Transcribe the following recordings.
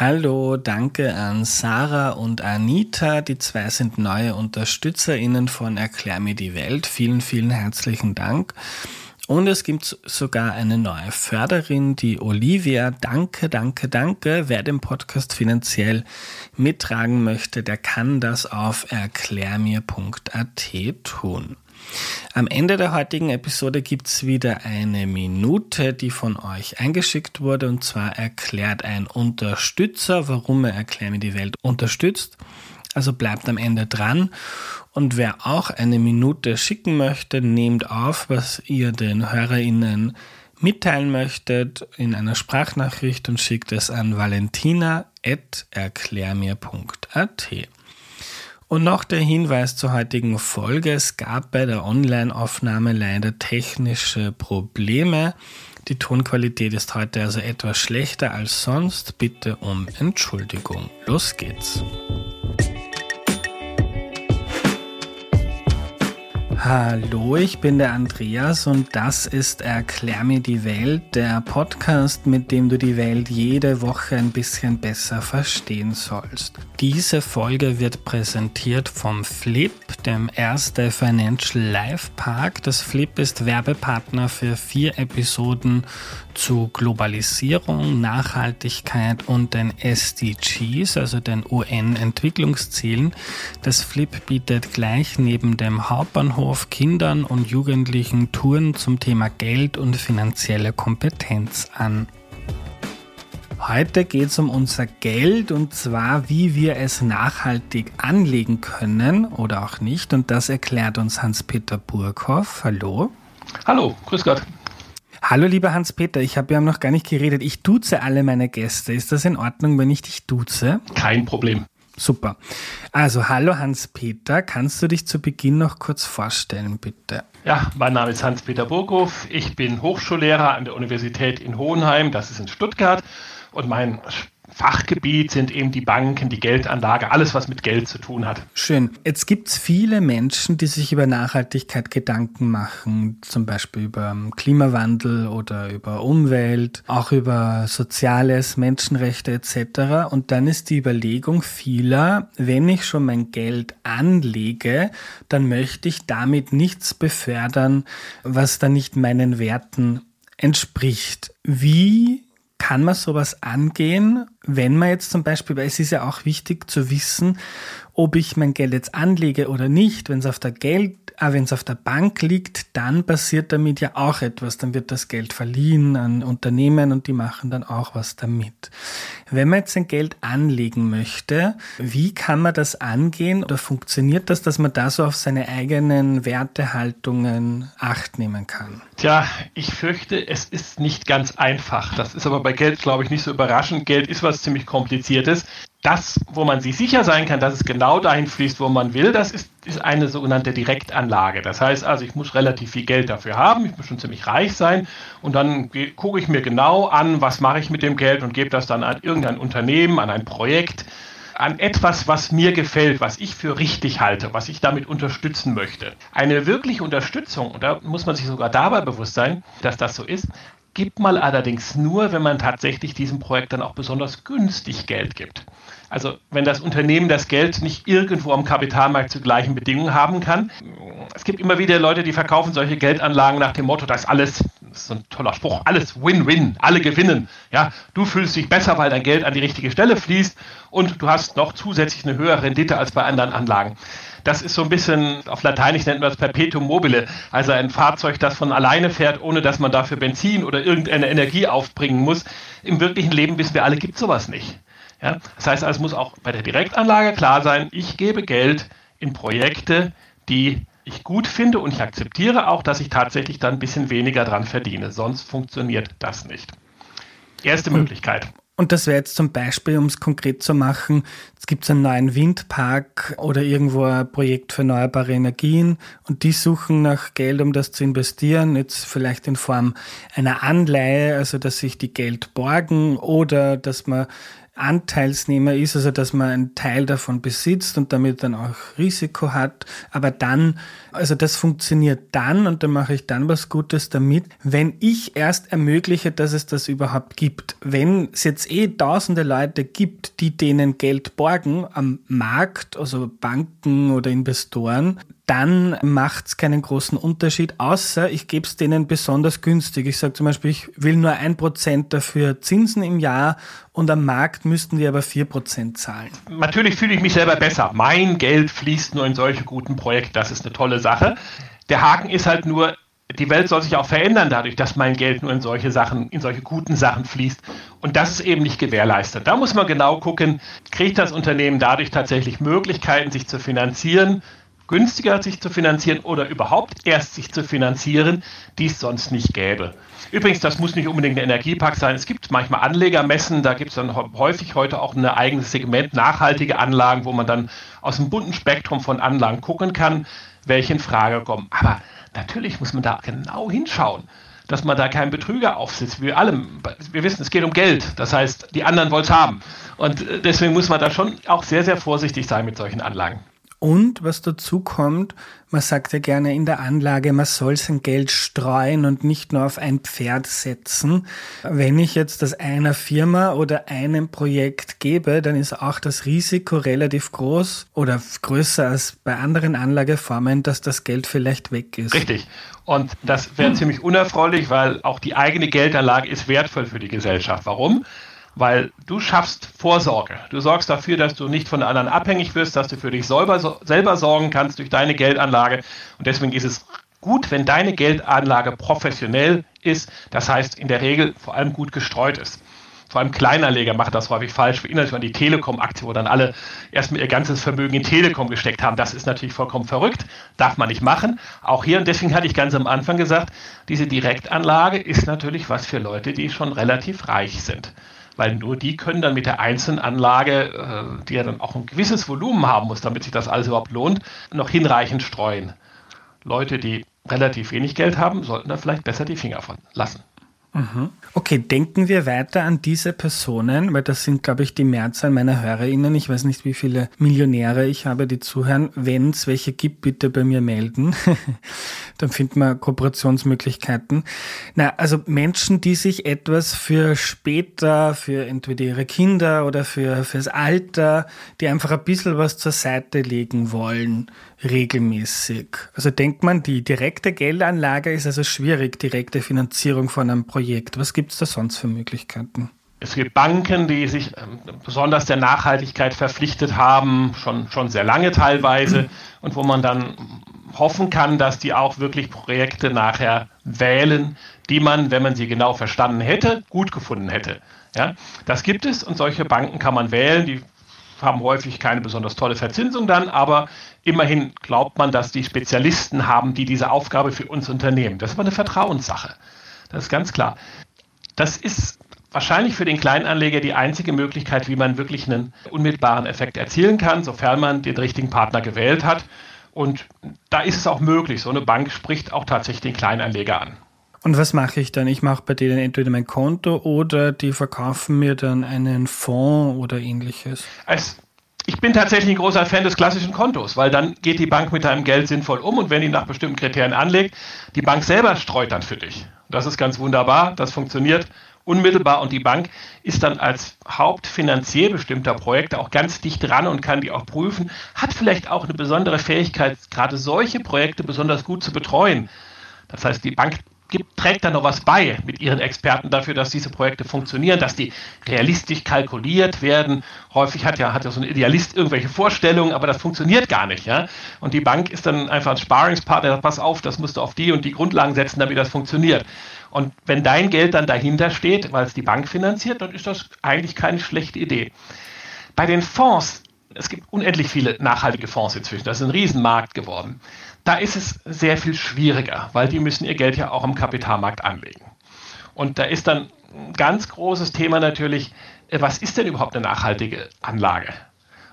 Hallo, danke an Sarah und Anita. Die zwei sind neue UnterstützerInnen von Erklär mir die Welt. Vielen, vielen herzlichen Dank. Und es gibt sogar eine neue Förderin, die Olivia. Danke, danke, danke. Wer den Podcast finanziell mittragen möchte, der kann das auf erklärmir.at tun. Am Ende der heutigen Episode gibt's wieder eine Minute, die von euch eingeschickt wurde. Und zwar erklärt ein Unterstützer, warum er Erklär mir die Welt unterstützt. Also bleibt am Ende dran. Und wer auch eine Minute schicken möchte, nehmt auf, was ihr den HörerInnen mitteilen möchtet in einer Sprachnachricht und schickt es an valentina.erklärmir.at. Und noch der Hinweis zur heutigen Folge. Es gab bei der Online-Aufnahme leider technische Probleme. Die Tonqualität ist heute also etwas schlechter als sonst. Bitte um Entschuldigung. Los geht's. Hallo, ich bin der Andreas und das ist Erklär mir die Welt, der Podcast, mit dem du die Welt jede Woche ein bisschen besser verstehen sollst. Diese Folge wird präsentiert vom Flip, dem Erste Financial Life Park. Das Flip ist Werbepartner für vier Episoden zu Globalisierung, Nachhaltigkeit und den SDGs, also den UN-Entwicklungszielen. Das Flip bietet gleich neben dem Hauptbahnhof Kindern und Jugendlichen Touren zum Thema Geld und finanzielle Kompetenz an. Heute geht es um unser Geld und zwar, wie wir es nachhaltig anlegen können oder auch nicht. Und das erklärt uns Hans-Peter Burkhoff. Hallo. Hallo, grüß Gott. Hallo lieber Hans-Peter, ich habe ja noch gar nicht geredet. Ich duze alle meine Gäste. Ist das in Ordnung, wenn ich dich duze? Kein Problem. Super. Also hallo Hans-Peter, kannst du dich zu Beginn noch kurz vorstellen, bitte? Ja, mein Name ist Hans-Peter Burghoff. Ich bin Hochschullehrer an der Universität in Hohenheim, das ist in Stuttgart. Und mein Fachgebiet sind eben die Banken, die Geldanlage, alles, was mit Geld zu tun hat. Schön. Jetzt gibt es viele Menschen, die sich über Nachhaltigkeit Gedanken machen, zum Beispiel über Klimawandel oder über Umwelt, auch über Soziales, Menschenrechte etc. Und dann ist die Überlegung vieler, wenn ich schon mein Geld anlege, dann möchte ich damit nichts befördern, was dann nicht meinen Werten entspricht. Wie kann man sowas angehen, wenn man jetzt zum Beispiel, weil es ist ja auch wichtig zu wissen, ob ich mein Geld jetzt anlege oder nicht, wenn es auf der Geld, äh, wenn es auf der Bank liegt, dann passiert damit ja auch etwas. Dann wird das Geld verliehen an Unternehmen und die machen dann auch was damit. Wenn man jetzt sein Geld anlegen möchte, wie kann man das angehen oder funktioniert das, dass man da so auf seine eigenen Wertehaltungen Acht nehmen kann? Tja, ich fürchte, es ist nicht ganz einfach. Das ist aber bei Geld, glaube ich, nicht so überraschend. Geld ist was ziemlich Kompliziertes das, wo man sich sicher sein kann, dass es genau dahin fließt, wo man will, das ist, ist eine sogenannte Direktanlage. Das heißt also, ich muss relativ viel Geld dafür haben, ich muss schon ziemlich reich sein und dann gucke ich mir genau an, was mache ich mit dem Geld und gebe das dann an irgendein Unternehmen, an ein Projekt, an etwas, was mir gefällt, was ich für richtig halte, was ich damit unterstützen möchte. Eine wirkliche Unterstützung, und da muss man sich sogar dabei bewusst sein, dass das so ist, gibt man allerdings nur, wenn man tatsächlich diesem Projekt dann auch besonders günstig Geld gibt. Also wenn das Unternehmen das Geld nicht irgendwo am Kapitalmarkt zu gleichen Bedingungen haben kann. Es gibt immer wieder Leute, die verkaufen solche Geldanlagen nach dem Motto, das ist alles, das ist so ein toller Spruch, alles Win-Win, alle gewinnen. Ja, du fühlst dich besser, weil dein Geld an die richtige Stelle fließt und du hast noch zusätzlich eine höhere Rendite als bei anderen Anlagen. Das ist so ein bisschen, auf Lateinisch nennt man das Perpetuum mobile, also ein Fahrzeug, das von alleine fährt, ohne dass man dafür Benzin oder irgendeine Energie aufbringen muss. Im wirklichen Leben wissen wir alle, gibt sowas nicht. Ja? Das heißt, also, es muss auch bei der Direktanlage klar sein, ich gebe Geld in Projekte, die ich gut finde und ich akzeptiere auch, dass ich tatsächlich dann ein bisschen weniger dran verdiene. Sonst funktioniert das nicht. Erste Möglichkeit. Und das wäre jetzt zum Beispiel, um es konkret zu machen, es gibt einen neuen Windpark oder irgendwo ein Projekt für erneuerbare Energien und die suchen nach Geld, um das zu investieren, jetzt vielleicht in Form einer Anleihe, also dass sich die Geld borgen oder dass man Anteilsnehmer ist, also dass man einen Teil davon besitzt und damit dann auch Risiko hat. Aber dann, also das funktioniert dann und dann mache ich dann was Gutes damit, wenn ich erst ermögliche, dass es das überhaupt gibt. Wenn es jetzt eh tausende Leute gibt, die denen Geld borgen am Markt, also Banken oder Investoren, dann macht es keinen großen Unterschied, außer ich gebe es denen besonders günstig. Ich sage zum Beispiel, ich will nur ein Prozent dafür Zinsen im Jahr und am Markt müssten die aber vier Prozent zahlen. Natürlich fühle ich mich selber besser. Mein Geld fließt nur in solche guten Projekte. Das ist eine tolle Sache. Der Haken ist halt nur, die Welt soll sich auch verändern dadurch, dass mein Geld nur in solche Sachen, in solche guten Sachen fließt. Und das ist eben nicht gewährleistet. Da muss man genau gucken, kriegt das Unternehmen dadurch tatsächlich Möglichkeiten, sich zu finanzieren, günstiger sich zu finanzieren oder überhaupt erst sich zu finanzieren, die es sonst nicht gäbe. Übrigens, das muss nicht unbedingt ein Energiepark sein. Es gibt manchmal Anlegermessen, da gibt es dann häufig heute auch ein eigenes Segment nachhaltige Anlagen, wo man dann aus einem bunten Spektrum von Anlagen gucken kann, welche in Frage kommen. Aber natürlich muss man da genau hinschauen dass man da keinen Betrüger aufsitzt. Wir alle, wir wissen, es geht um Geld. Das heißt, die anderen wollen es haben. Und äh, deswegen muss man da schon auch sehr, sehr vorsichtig sein mit solchen Anlagen. Und was dazu kommt, man sagt ja gerne in der Anlage, man soll sein Geld streuen und nicht nur auf ein Pferd setzen. Wenn ich jetzt das einer Firma oder einem Projekt gebe, dann ist auch das Risiko relativ groß oder größer als bei anderen Anlageformen, dass das Geld vielleicht weg ist. Richtig. Und das wäre ziemlich unerfreulich, weil auch die eigene Geldanlage ist wertvoll für die Gesellschaft. Warum? Weil du schaffst Vorsorge. Du sorgst dafür, dass du nicht von anderen abhängig wirst, dass du für dich selber, selber sorgen kannst durch deine Geldanlage. Und deswegen ist es gut, wenn deine Geldanlage professionell ist, das heißt in der Regel vor allem gut gestreut ist. Vor allem Kleinanleger machen das häufig falsch. Erinnert euch an die Telekom-Aktie, wo dann alle erstmal ihr ganzes Vermögen in Telekom gesteckt haben. Das ist natürlich vollkommen verrückt. Darf man nicht machen. Auch hier, und deswegen hatte ich ganz am Anfang gesagt, diese Direktanlage ist natürlich was für Leute, die schon relativ reich sind weil nur die können dann mit der einzelnen Anlage, äh, die ja dann auch ein gewisses Volumen haben muss, damit sich das alles überhaupt lohnt, noch hinreichend streuen. Leute, die relativ wenig Geld haben, sollten da vielleicht besser die Finger von lassen. Okay, denken wir weiter an diese Personen, weil das sind, glaube ich, die Mehrzahl meiner HörerInnen. Ich weiß nicht, wie viele Millionäre ich habe, die zuhören. Wenn es welche gibt, bitte bei mir melden. Dann finden wir Kooperationsmöglichkeiten. Na, also Menschen, die sich etwas für später, für entweder ihre Kinder oder für fürs Alter, die einfach ein bisschen was zur Seite legen wollen regelmäßig? Also denkt man, die direkte Geldanlage ist also schwierig, direkte Finanzierung von einem Projekt. Was gibt es da sonst für Möglichkeiten? Es gibt Banken, die sich ähm, besonders der Nachhaltigkeit verpflichtet haben, schon, schon sehr lange teilweise, und wo man dann hoffen kann, dass die auch wirklich Projekte nachher wählen, die man, wenn man sie genau verstanden hätte, gut gefunden hätte. Ja, das gibt es und solche Banken kann man wählen. Die haben häufig keine besonders tolle Verzinsung dann, aber immerhin glaubt man, dass die Spezialisten haben, die diese Aufgabe für uns unternehmen. Das ist aber eine Vertrauenssache. Das ist ganz klar. Das ist wahrscheinlich für den Kleinanleger die einzige Möglichkeit, wie man wirklich einen unmittelbaren Effekt erzielen kann, sofern man den richtigen Partner gewählt hat. Und da ist es auch möglich. So eine Bank spricht auch tatsächlich den Kleinanleger an. Und was mache ich dann? Ich mache bei denen entweder mein Konto oder die verkaufen mir dann einen Fonds oder ähnliches. Es, ich bin tatsächlich ein großer Fan des klassischen Kontos, weil dann geht die Bank mit deinem Geld sinnvoll um und wenn die nach bestimmten Kriterien anlegt, die Bank selber streut dann für dich. Das ist ganz wunderbar, das funktioniert unmittelbar und die Bank ist dann als Hauptfinanzier bestimmter Projekte auch ganz dicht dran und kann die auch prüfen, hat vielleicht auch eine besondere Fähigkeit, gerade solche Projekte besonders gut zu betreuen. Das heißt, die Bank gibt, trägt da noch was bei mit ihren Experten dafür, dass diese Projekte funktionieren, dass die realistisch kalkuliert werden. Häufig hat ja, hat ja so ein Idealist irgendwelche Vorstellungen, aber das funktioniert gar nicht. Ja? Und die Bank ist dann einfach ein Sparingspartner, pass auf, das musst du auf die und die Grundlagen setzen, damit das funktioniert. Und wenn dein Geld dann dahinter steht, weil es die Bank finanziert, dann ist das eigentlich keine schlechte Idee. Bei den Fonds, es gibt unendlich viele nachhaltige Fonds inzwischen, das ist ein Riesenmarkt geworden. Da ist es sehr viel schwieriger, weil die müssen ihr Geld ja auch am Kapitalmarkt anlegen. Und da ist dann ein ganz großes Thema natürlich, äh, was ist denn überhaupt eine nachhaltige Anlage?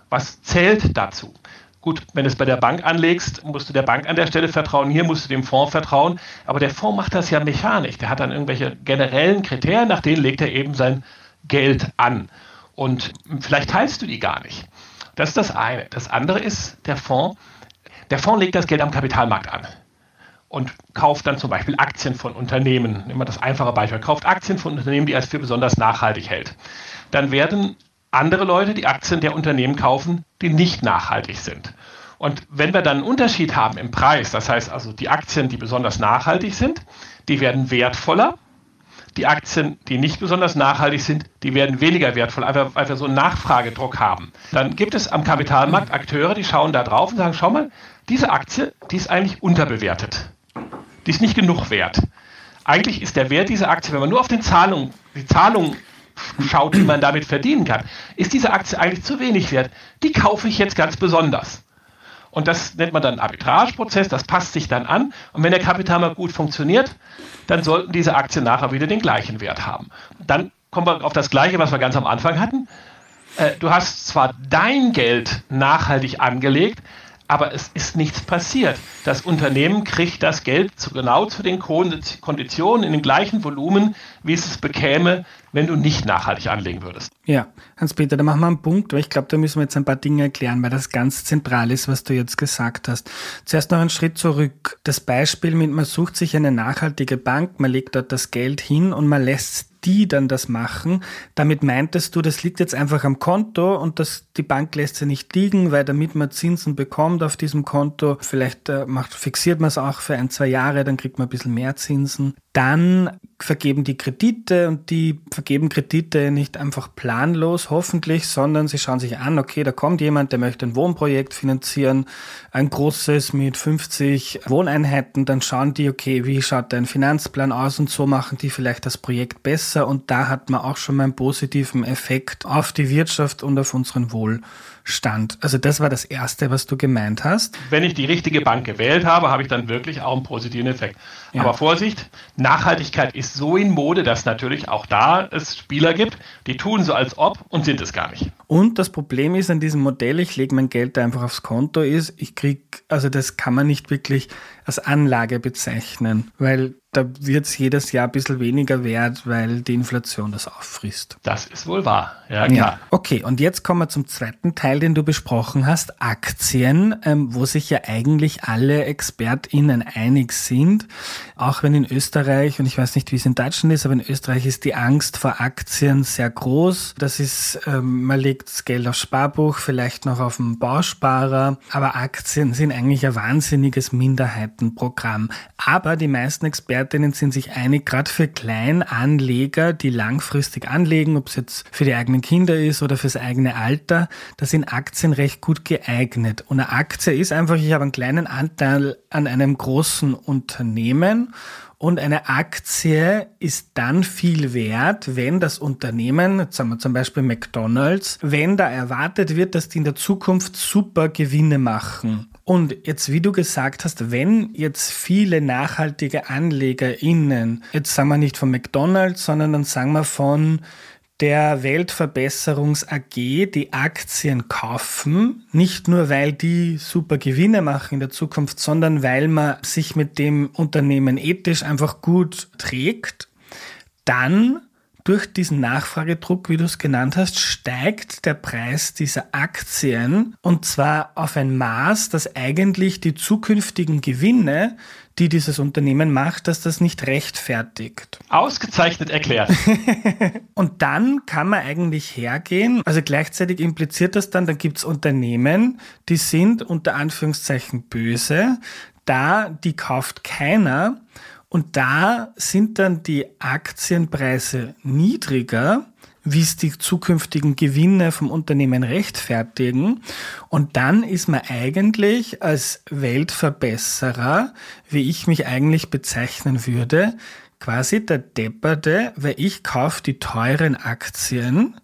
Was zählt dazu? Gut, wenn du es bei der Bank anlegst, musst du der Bank an der Stelle vertrauen, hier musst du dem Fonds vertrauen, aber der Fonds macht das ja mechanisch. Der hat dann irgendwelche generellen Kriterien, nach denen legt er eben sein Geld an. Und vielleicht teilst du die gar nicht. Das ist das eine. Das andere ist der Fonds. Der Fonds legt das Geld am Kapitalmarkt an und kauft dann zum Beispiel Aktien von Unternehmen. Nehmen wir das einfache Beispiel. Kauft Aktien von Unternehmen, die er für besonders nachhaltig hält. Dann werden andere Leute die Aktien der Unternehmen kaufen, die nicht nachhaltig sind. Und wenn wir dann einen Unterschied haben im Preis, das heißt also die Aktien, die besonders nachhaltig sind, die werden wertvoller. Die Aktien, die nicht besonders nachhaltig sind, die werden weniger wertvoll, einfach weil wir so einen Nachfragedruck haben. Dann gibt es am Kapitalmarkt Akteure, die schauen da drauf und sagen, schau mal, diese Aktie, die ist eigentlich unterbewertet. Die ist nicht genug wert. Eigentlich ist der Wert dieser Aktie, wenn man nur auf den Zahlungen, die Zahlungen schaut, die man damit verdienen kann, ist diese Aktie eigentlich zu wenig wert. Die kaufe ich jetzt ganz besonders. Und das nennt man dann Arbitrageprozess, das passt sich dann an. Und wenn der Kapitalmarkt gut funktioniert, dann sollten diese Aktien nachher wieder den gleichen Wert haben. Dann kommen wir auf das Gleiche, was wir ganz am Anfang hatten. Äh, du hast zwar dein Geld nachhaltig angelegt, aber es ist nichts passiert. Das Unternehmen kriegt das Geld zu, genau zu den Konditionen in dem gleichen Volumen, wie es es bekäme, wenn du nicht nachhaltig anlegen würdest. Ja, Hans-Peter, da machen wir einen Punkt, weil ich glaube, da müssen wir jetzt ein paar Dinge erklären, weil das ganz zentral ist, was du jetzt gesagt hast. Zuerst noch einen Schritt zurück. Das Beispiel mit, man sucht sich eine nachhaltige Bank, man legt dort das Geld hin und man lässt die dann das machen. Damit meintest du, das liegt jetzt einfach am Konto und das, die Bank lässt sie nicht liegen, weil damit man Zinsen bekommt auf diesem Konto, vielleicht äh, macht, fixiert man es auch für ein, zwei Jahre, dann kriegt man ein bisschen mehr Zinsen. Dann vergeben die Kredite und die vergeben Kredite nicht einfach planlos, hoffentlich, sondern sie schauen sich an, okay, da kommt jemand, der möchte ein Wohnprojekt finanzieren, ein großes mit 50 Wohneinheiten, dann schauen die, okay, wie schaut dein Finanzplan aus und so machen die vielleicht das Projekt besser und da hat man auch schon mal einen positiven Effekt auf die Wirtschaft und auf unseren Wohlstand stand. Also das war das Erste, was du gemeint hast. Wenn ich die richtige Bank gewählt habe, habe ich dann wirklich auch einen positiven Effekt. Ja. Aber Vorsicht, Nachhaltigkeit ist so in Mode, dass natürlich auch da es Spieler gibt, die tun so als ob und sind es gar nicht. Und das Problem ist an diesem Modell, ich lege mein Geld da einfach aufs Konto, ist, ich kriege, also das kann man nicht wirklich als Anlage bezeichnen, weil da wird es jedes Jahr ein bisschen weniger wert, weil die Inflation das auffrisst. Das ist wohl wahr, ja klar. Ja. Okay, und jetzt kommen wir zum zweiten Teil, den du besprochen hast, Aktien, ähm, wo sich ja eigentlich alle ExpertInnen einig sind, auch wenn in Österreich, und ich weiß nicht, wie es in Deutschland ist, aber in Österreich ist die Angst vor Aktien sehr groß. Das ist, ähm, man legt das Geld aufs Sparbuch, vielleicht noch auf den Bausparer, aber Aktien sind eigentlich ein wahnsinniges Minderheitenprogramm. Aber die meisten Experten Expertinnen sind sich einig, gerade für Kleinanleger, die langfristig anlegen, ob es jetzt für die eigenen Kinder ist oder fürs eigene Alter, da sind Aktien recht gut geeignet. Und eine Aktie ist einfach, ich habe einen kleinen Anteil an einem großen Unternehmen und eine Aktie ist dann viel wert, wenn das Unternehmen, jetzt sagen wir zum Beispiel McDonald's, wenn da erwartet wird, dass die in der Zukunft super Gewinne machen. Und jetzt, wie du gesagt hast, wenn jetzt viele nachhaltige AnlegerInnen, jetzt sagen wir nicht von McDonalds, sondern dann sagen wir von der Weltverbesserungs AG die Aktien kaufen, nicht nur weil die super Gewinne machen in der Zukunft, sondern weil man sich mit dem Unternehmen ethisch einfach gut trägt, dann durch diesen Nachfragedruck, wie du es genannt hast, steigt der Preis dieser Aktien und zwar auf ein Maß, das eigentlich die zukünftigen Gewinne, die dieses Unternehmen macht, dass das nicht rechtfertigt. Ausgezeichnet erklärt. und dann kann man eigentlich hergehen, also gleichzeitig impliziert das dann, dann gibt es Unternehmen, die sind unter Anführungszeichen böse, da die kauft keiner und da sind dann die Aktienpreise niedriger, wie es die zukünftigen Gewinne vom Unternehmen rechtfertigen. Und dann ist man eigentlich als Weltverbesserer, wie ich mich eigentlich bezeichnen würde, quasi der Depperte, weil ich kaufe die teuren Aktien,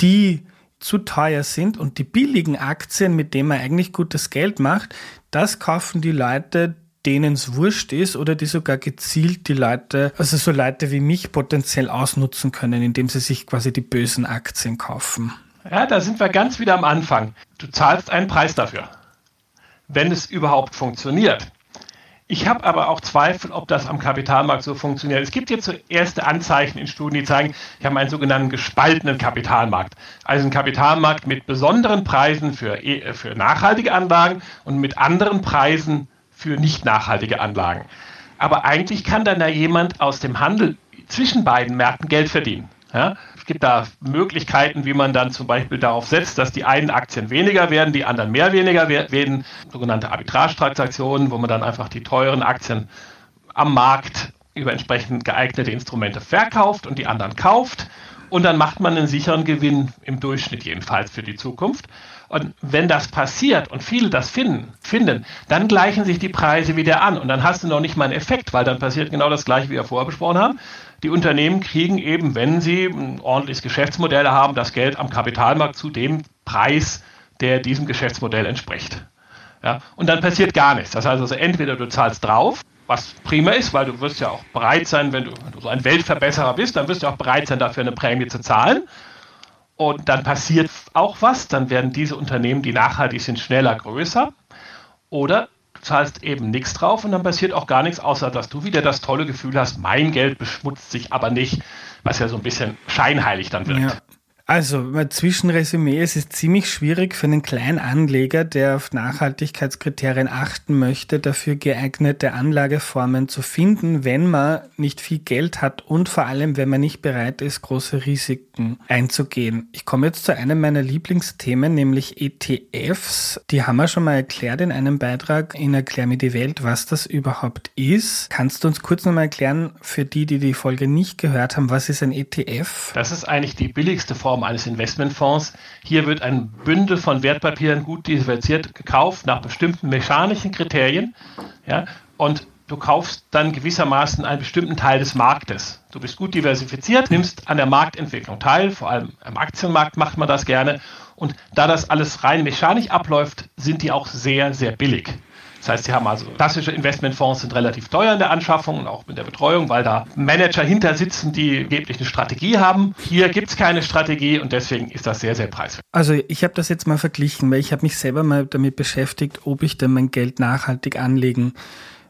die zu teuer sind und die billigen Aktien, mit denen man eigentlich gutes Geld macht, das kaufen die Leute, denen es wurscht ist oder die sogar gezielt die Leute, also so Leute wie mich potenziell ausnutzen können, indem sie sich quasi die bösen Aktien kaufen. Ja, da sind wir ganz wieder am Anfang. Du zahlst einen Preis dafür, wenn es überhaupt funktioniert. Ich habe aber auch Zweifel, ob das am Kapitalmarkt so funktioniert. Es gibt jetzt so erste Anzeichen in Studien, die zeigen, wir haben einen sogenannten gespaltenen Kapitalmarkt. Also einen Kapitalmarkt mit besonderen Preisen für, e, für nachhaltige Anlagen und mit anderen Preisen für nicht nachhaltige Anlagen. Aber eigentlich kann dann da jemand aus dem Handel zwischen beiden Märkten Geld verdienen. Ja? Es gibt da Möglichkeiten, wie man dann zum Beispiel darauf setzt, dass die einen Aktien weniger werden, die anderen mehr weniger werden, sogenannte Arbitrage-Transaktionen, wo man dann einfach die teuren Aktien am Markt über entsprechend geeignete Instrumente verkauft und die anderen kauft. Und dann macht man einen sicheren Gewinn, im Durchschnitt jedenfalls für die Zukunft. Und wenn das passiert und viele das finden, finden, dann gleichen sich die Preise wieder an. Und dann hast du noch nicht mal einen Effekt, weil dann passiert genau das Gleiche, wie wir vorher besprochen haben die Unternehmen kriegen eben, wenn sie ein ordentliches Geschäftsmodell haben, das Geld am Kapitalmarkt zu dem Preis, der diesem Geschäftsmodell entspricht. Ja, und dann passiert gar nichts. Das heißt also, entweder du zahlst drauf, was prima ist, weil du wirst ja auch bereit sein, wenn du, wenn du so ein Weltverbesserer bist, dann wirst du auch bereit sein, dafür eine Prämie zu zahlen. Und dann passiert auch was, dann werden diese Unternehmen, die nachhaltig sind, schneller größer. Oder zahlst eben nichts drauf und dann passiert auch gar nichts, außer dass du wieder das tolle Gefühl hast, mein Geld beschmutzt sich aber nicht, was ja so ein bisschen scheinheilig dann wirkt. Ja. Also, mein Zwischenresümee, es ist ziemlich schwierig für einen kleinen Anleger, der auf Nachhaltigkeitskriterien achten möchte, dafür geeignete Anlageformen zu finden, wenn man nicht viel Geld hat und vor allem, wenn man nicht bereit ist, große Risiken einzugehen. Ich komme jetzt zu einem meiner Lieblingsthemen, nämlich ETFs. Die haben wir schon mal erklärt in einem Beitrag in Erklär mir die Welt, was das überhaupt ist. Kannst du uns kurz nochmal erklären, für die, die die Folge nicht gehört haben, was ist ein ETF? Das ist eigentlich die billigste Form Form eines Investmentfonds. Hier wird ein Bündel von Wertpapieren gut diversifiziert gekauft nach bestimmten mechanischen Kriterien. Ja, und du kaufst dann gewissermaßen einen bestimmten Teil des Marktes. Du bist gut diversifiziert, nimmst an der Marktentwicklung teil, vor allem am Aktienmarkt macht man das gerne. Und da das alles rein mechanisch abläuft, sind die auch sehr, sehr billig. Das heißt, sie haben also klassische Investmentfonds sind relativ teuer in der Anschaffung und auch in der Betreuung, weil da Manager hinter sitzen, die angeblich eine Strategie haben. Hier gibt es keine Strategie und deswegen ist das sehr, sehr preiswert. Also ich habe das jetzt mal verglichen, weil ich habe mich selber mal damit beschäftigt, ob ich denn mein Geld nachhaltig anlegen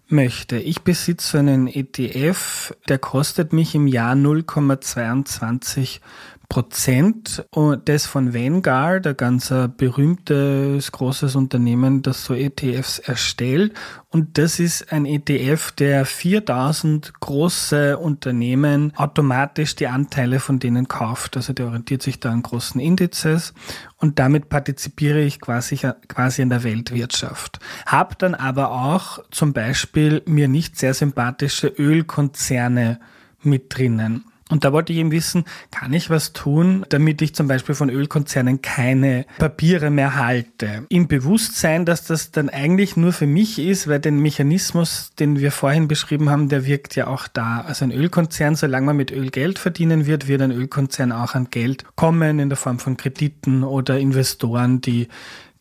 möchte. Ich besitze einen ETF, der kostet mich im Jahr 0,22 Prozent das von Vanguard, ein ganz berühmtes, großes Unternehmen, das so ETFs erstellt. Und das ist ein ETF, der 4000 große Unternehmen automatisch die Anteile von denen kauft. Also der orientiert sich da an großen Indizes und damit partizipiere ich quasi, quasi in der Weltwirtschaft. Hab dann aber auch zum Beispiel mir nicht sehr sympathische Ölkonzerne mit drinnen. Und da wollte ich eben wissen, kann ich was tun, damit ich zum Beispiel von Ölkonzernen keine Papiere mehr halte? Im Bewusstsein, dass das dann eigentlich nur für mich ist, weil den Mechanismus, den wir vorhin beschrieben haben, der wirkt ja auch da. Also ein Ölkonzern, solange man mit Öl Geld verdienen wird, wird ein Ölkonzern auch an Geld kommen in der Form von Krediten oder Investoren, die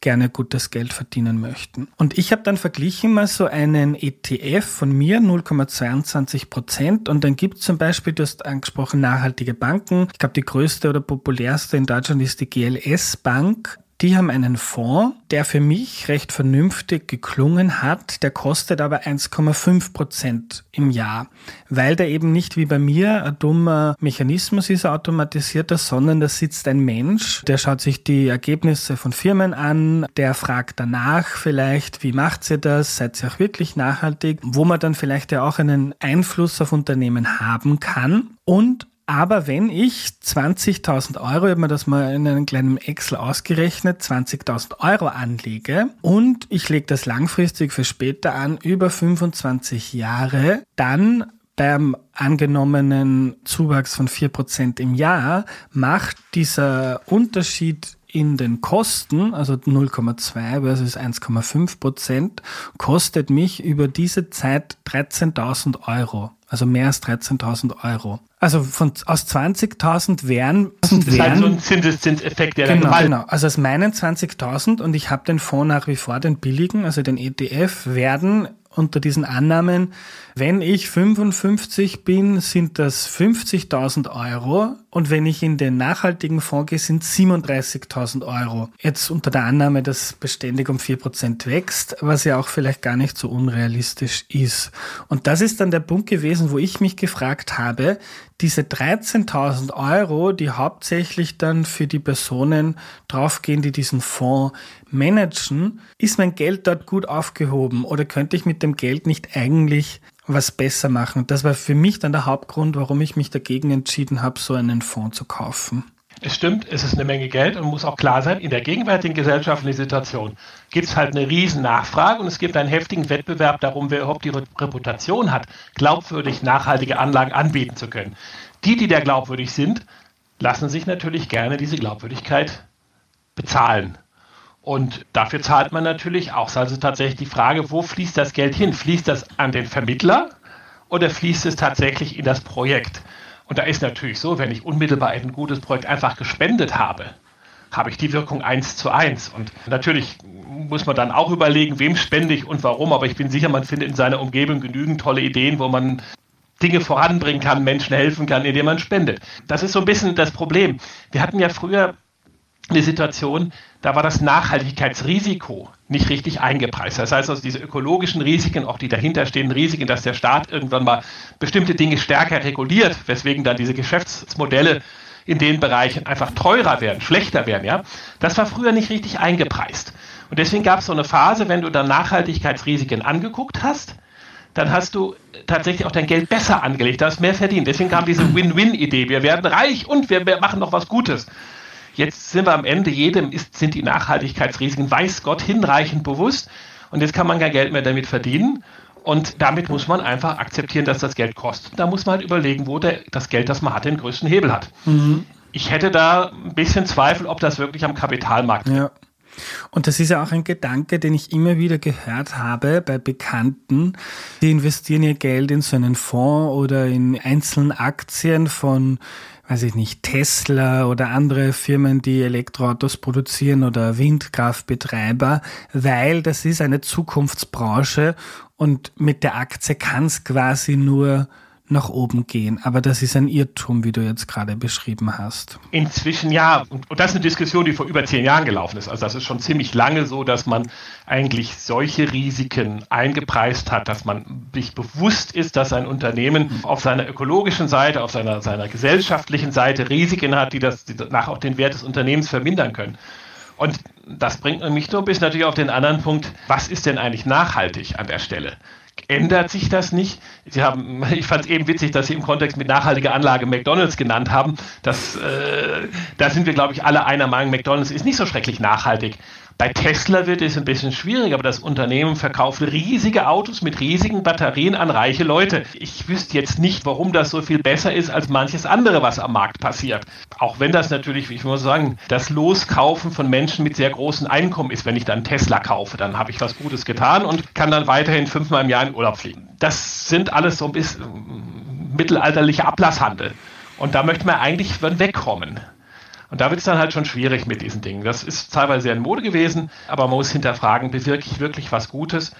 gerne gutes Geld verdienen möchten. Und ich habe dann verglichen mal so einen ETF von mir, 0,22 Prozent. Und dann gibt es zum Beispiel, du hast angesprochen, nachhaltige Banken. Ich glaube, die größte oder populärste in Deutschland ist die GLS Bank. Die haben einen Fonds, der für mich recht vernünftig geklungen hat. Der kostet aber 1,5 Prozent im Jahr, weil der eben nicht wie bei mir ein dummer Mechanismus ist, automatisierter, sondern da sitzt ein Mensch, der schaut sich die Ergebnisse von Firmen an, der fragt danach vielleicht, wie macht sie das, seid ihr auch wirklich nachhaltig, wo man dann vielleicht ja auch einen Einfluss auf Unternehmen haben kann. Und aber wenn ich 20.000 Euro, ich habe mir das mal in einem kleinen Excel ausgerechnet, 20.000 Euro anlege und ich lege das langfristig für später an, über 25 Jahre, dann beim angenommenen Zuwachs von 4% im Jahr macht dieser Unterschied in den Kosten, also 0,2 versus 1,5 Prozent, kostet mich über diese Zeit 13.000 Euro. Also mehr als 13.000 Euro. Also von, aus 20.000 wären... Das ist halt so ein Zinseszinseffekt, der genau, genau. Also aus meinen 20.000 und ich habe den Fonds nach wie vor, den billigen, also den ETF, werden unter diesen Annahmen, wenn ich 55 bin, sind das 50.000 Euro Und wenn ich in den nachhaltigen Fonds gehe, sind 37.000 Euro. Jetzt unter der Annahme, dass beständig um 4% wächst, was ja auch vielleicht gar nicht so unrealistisch ist. Und das ist dann der Punkt gewesen, wo ich mich gefragt habe, diese 13.000 Euro, die hauptsächlich dann für die Personen draufgehen, die diesen Fonds managen, ist mein Geld dort gut aufgehoben oder könnte ich mit dem Geld nicht eigentlich was besser machen. Das war für mich dann der Hauptgrund, warum ich mich dagegen entschieden habe, so einen Fonds zu kaufen. Es stimmt, es ist eine Menge Geld und muss auch klar sein, in der gegenwärtigen gesellschaftlichen Situation gibt es halt eine riesen Nachfrage und es gibt einen heftigen Wettbewerb darum, wer überhaupt die Reputation hat, glaubwürdig nachhaltige Anlagen anbieten zu können. Die, die da glaubwürdig sind, lassen sich natürlich gerne diese Glaubwürdigkeit bezahlen. Und dafür zahlt man natürlich auch. Also tatsächlich die Frage, wo fließt das Geld hin? Fließt das an den Vermittler oder fließt es tatsächlich in das Projekt? Und da ist natürlich so, wenn ich unmittelbar ein gutes Projekt einfach gespendet habe, habe ich die Wirkung eins zu eins. Und natürlich muss man dann auch überlegen, wem spende ich und warum. Aber ich bin sicher, man findet in seiner Umgebung genügend tolle Ideen, wo man Dinge voranbringen kann, Menschen helfen kann, indem man spendet. Das ist so ein bisschen das Problem. Wir hatten ja früher eine Situation, da war das Nachhaltigkeitsrisiko nicht richtig eingepreist. Das heißt also, diese ökologischen Risiken, auch die dahinterstehenden Risiken, dass der Staat irgendwann mal bestimmte Dinge stärker reguliert, weswegen dann diese Geschäftsmodelle in den Bereichen einfach teurer werden, schlechter werden, ja, das war früher nicht richtig eingepreist. Und deswegen gab es so eine Phase, wenn du dann Nachhaltigkeitsrisiken angeguckt hast, dann hast du tatsächlich auch dein Geld besser angelegt, hast mehr verdient. Deswegen kam diese Win-Win-Idee. Wir werden reich und wir machen noch was Gutes. Jetzt sind wir am Ende, jedem ist, sind die Nachhaltigkeitsrisiken, weiß Gott, hinreichend bewusst. Und jetzt kann man kein Geld mehr damit verdienen. Und damit muss man einfach akzeptieren, dass das Geld kostet. Da muss man halt überlegen, wo der, das Geld, das man hat, den größten Hebel hat. Mhm. Ich hätte da ein bisschen Zweifel, ob das wirklich am Kapitalmarkt ja. Und das ist ja auch ein Gedanke, den ich immer wieder gehört habe bei Bekannten, die investieren ihr Geld in so einen Fonds oder in einzelnen Aktien von weiß ich nicht, Tesla oder andere Firmen, die Elektroautos produzieren oder Windkraftbetreiber, weil das ist eine Zukunftsbranche und mit der Aktie kann es quasi nur nach oben gehen. Aber das ist ein Irrtum, wie du jetzt gerade beschrieben hast. Inzwischen ja. Und, das ist eine Diskussion, die vor über zehn Jahren gelaufen ist. Also das ist schon ziemlich lange so, dass man eigentlich solche Risiken eingepreist hat, dass man sich bewusst ist, dass ein Unternehmen auf seiner ökologischen Seite, auf seiner, seiner gesellschaftlichen Seite Risiken hat, die das die danach auch den Wert des Unternehmens vermindern können. Und das bringt mich nur bis natürlich auf den anderen Punkt, was ist denn eigentlich nachhaltig an der Stelle? Ändert sich das nicht. Sie haben, ich fand es eben witzig, dass Sie im Kontext mit nachhaltiger Anlage McDonalds genannt haben. Das, äh, da sind wir, glaube ich, alle einer Meinung, McDonalds ist nicht so schrecklich nachhaltig. Bei Tesla wird es ein bisschen schwierig, aber das Unternehmen verkauft riesige Autos mit riesigen Batterien an reiche Leute. Ich wüsste jetzt nicht, warum das so viel besser ist als manches andere, was am Markt passiert. Auch wenn das natürlich, ich muss sagen, das Loskaufen von Menschen mit sehr großen Einkommen ist. Wenn ich dann Tesla kaufe, dann habe ich was Gutes getan und kann dann weiterhin fünfmal im Jahr in Urlaub fliegen. Das sind alles so ein bisschen mittelalterliche Ablasshandel. Und da möchte man eigentlich wegkommen. Und da wird es dann halt schon schwierig mit diesen Dingen. Das ist teilweise sehr in Mode gewesen, aber man muss hinterfragen, bewirke ich wirklich was Gutes?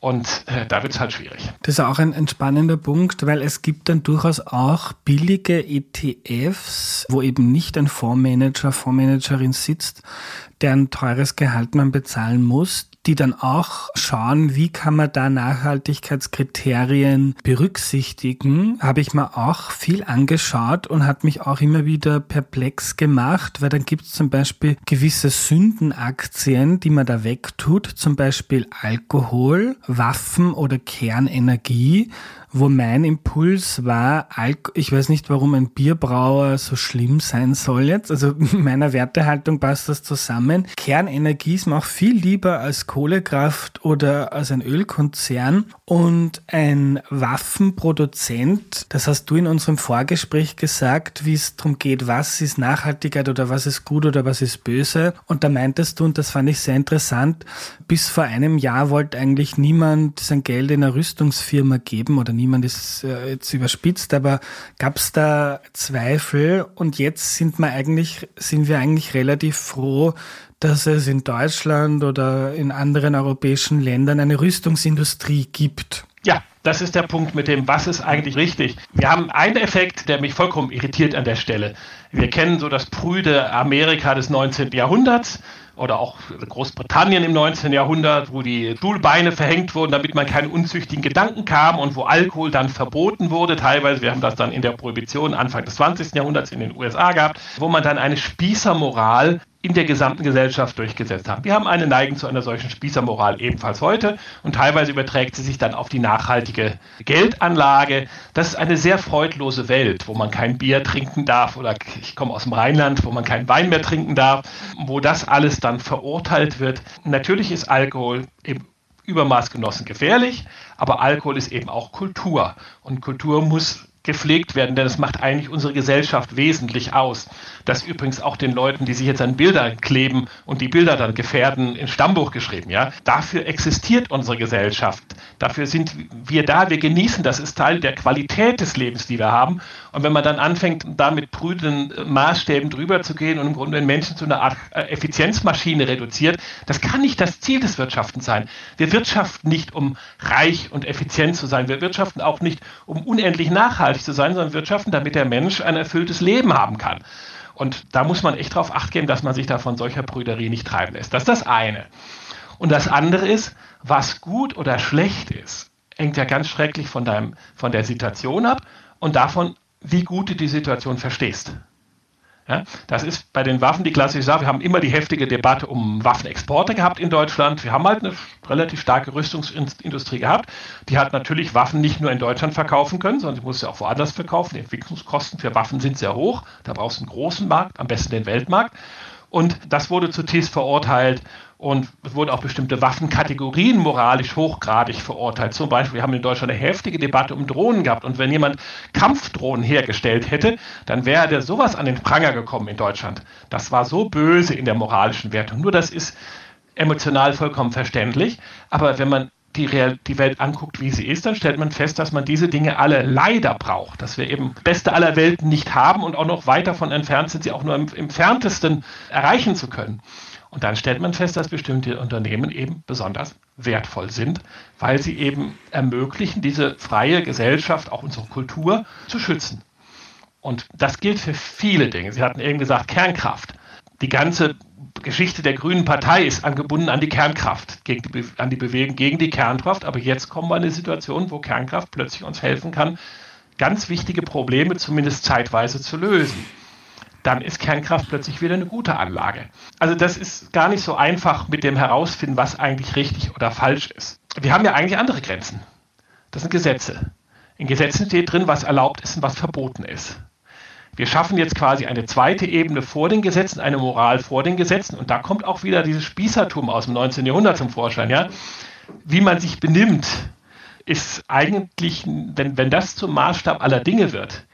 Und äh, da wird es halt schwierig. Das ist auch ein, ein spannender Punkt, weil es gibt dann durchaus auch billige ETFs, wo eben nicht ein Fondsmanager, Fondsmanagerin sitzt, der ein teures Gehalt man bezahlen muss, die dann auch schauen, wie kann man da Nachhaltigkeitskriterien berücksichtigen, habe ich mir auch viel angeschaut und hat mich auch immer wieder perplex gemacht, weil dann gibt es zum Beispiel gewisse Sündenaktien, die man da wegtut, zum Beispiel Alkohol, Waffen oder Kernenergie wo mein Impuls war, ich weiß nicht, warum ein Bierbrauer so schlimm sein soll jetzt. Also in meiner Wertehaltung passt das zusammen. Kernenergie ist mir auch viel lieber als Kohlekraft oder als ein Ölkonzern. Und ein Waffenproduzent, das hast du in unserem Vorgespräch gesagt, wie es darum geht, was ist Nachhaltigkeit oder was ist gut oder was ist böse. Und da meintest du, und das fand ich sehr interessant, bis vor einem Jahr wollte eigentlich niemand sein Geld in eine Rüstungsfirma geben oder niemand ist äh, jetzt überspitzt, aber gab es da Zweifel und jetzt sind wir eigentlich, sind wir eigentlich relativ froh, dass es in Deutschland oder in anderen europäischen Ländern eine Rüstungsindustrie gibt. Ja, das ist der Punkt mit dem, was ist eigentlich richtig. Wir haben einen Effekt, der mich vollkommen irritiert an der Stelle. Wir kennen so das prüde Amerika des 19. Jahrhunderts oder auch Großbritannien im 19. Jahrhundert, wo die Stuhlbeine verhängt wurden, damit man keinen unzüchtigen Gedanken kam und wo Alkohol dann verboten wurde. Teilweise, wir haben das dann in der Prohibition Anfang des 20. Jahrhunderts in den USA gehabt, wo man dann eine Spießermoral in der gesamten Gesellschaft durchgesetzt haben. Wir haben eine Neigung zu einer solchen Spießermoral ebenfalls heute und teilweise überträgt sie sich dann auf die nachhaltige Geldanlage. Das ist eine sehr freudlose Welt, wo man kein Bier trinken darf oder ich komme aus dem Rheinland, wo man keinen Wein mehr trinken darf, wo das alles dann verurteilt wird. Natürlich ist Alkohol im Übermaß genossen gefährlich, aber Alkohol ist eben auch Kultur und Kultur muss gepflegt werden, denn es macht eigentlich unsere Gesellschaft wesentlich aus. Das übrigens auch den Leuten, die sich jetzt an Bilder kleben und die Bilder dann gefährden, ins Stammbuch geschrieben. Ja, dafür existiert unsere Gesellschaft. Dafür sind wir da. Wir genießen. Das ist Teil der Qualität des Lebens, die wir haben. Und wenn man dann anfängt, da mit prüden Maßstäben drüber zu gehen und im Grunde den Menschen zu einer Art äh, Effizienzmaschine reduziert, das kann nicht das Ziel des Wirtschaftens sein. Wir wirtschaften nicht, um reich und effizient zu sein. Wir wirtschaften auch nicht, um unendlich nachhaltig zu sein, sondern wirtschaften, damit der Mensch ein erfülltes Leben haben kann. Und da muss man echt darauf acht geben, dass man sich da von solcher Brüderie nicht treiben lässt. Das ist das eine. Und das andere ist, was gut oder schlecht ist, hängt ja ganz schrecklich von, deinem, von der Situation ab und davon, wie gut du die Situation verstehst. Ja, das ist bei den Waffen die klassische Sache. Wir haben immer die heftige Debatte um Waffenexporte gehabt in Deutschland. Wir haben halt eine relativ starke Rüstungsindustrie gehabt. Die hat natürlich Waffen nicht nur in Deutschland verkaufen können, sondern sie muss sie auch woanders verkaufen. Die Entwicklungskosten für Waffen sind sehr hoch. Da brauchst du einen großen Markt, am besten den Weltmarkt. Und das wurde zutiefst verurteilt und es wurden auch bestimmte Waffenkategorien moralisch hochgradig verurteilt. Zum Beispiel, wir haben in Deutschland eine heftige Debatte um Drohnen gehabt. Und wenn jemand Kampfdrohnen hergestellt hätte, dann wäre der sowas an den Pranger gekommen in Deutschland. Das war so böse in der moralischen Wertung. Nur das ist emotional vollkommen verständlich. Aber wenn man die, Real die Welt anguckt, wie sie ist, dann stellt man fest, dass man diese Dinge alle leider braucht. Dass wir eben beste aller Welten nicht haben und auch noch weit davon entfernt sind, sie auch nur im, im entferntesten erreichen zu können. Und dann stellt man fest, dass bestimmte Unternehmen eben besonders wertvoll sind, weil sie eben ermöglichen, diese freie Gesellschaft, auch unsere Kultur zu schützen. Und das gilt für viele Dinge. Sie hatten eben gesagt, Kernkraft. Die ganze Geschichte der Grünen Partei ist angebunden an die Kernkraft, gegen die, an die Bewegung gegen die Kernkraft. Aber jetzt kommen wir in eine Situation, wo Kernkraft plötzlich uns helfen kann, ganz wichtige Probleme zumindest zeitweise zu lösen dann ist Kernkraft plötzlich wieder eine gute Anlage. Also das ist gar nicht so einfach mit dem herausfinden, was eigentlich richtig oder falsch ist. Wir haben ja eigentlich andere Grenzen. Das sind Gesetze. In Gesetzen steht drin, was erlaubt ist und was verboten ist. Wir schaffen jetzt quasi eine zweite Ebene vor den Gesetzen, eine Moral vor den Gesetzen. Und da kommt auch wieder dieses Spießertum aus dem 19. Jahrhundert zum Vorschein. Ja? Wie man sich benimmt, ist eigentlich, wenn, wenn das zum Maßstab aller Dinge wird,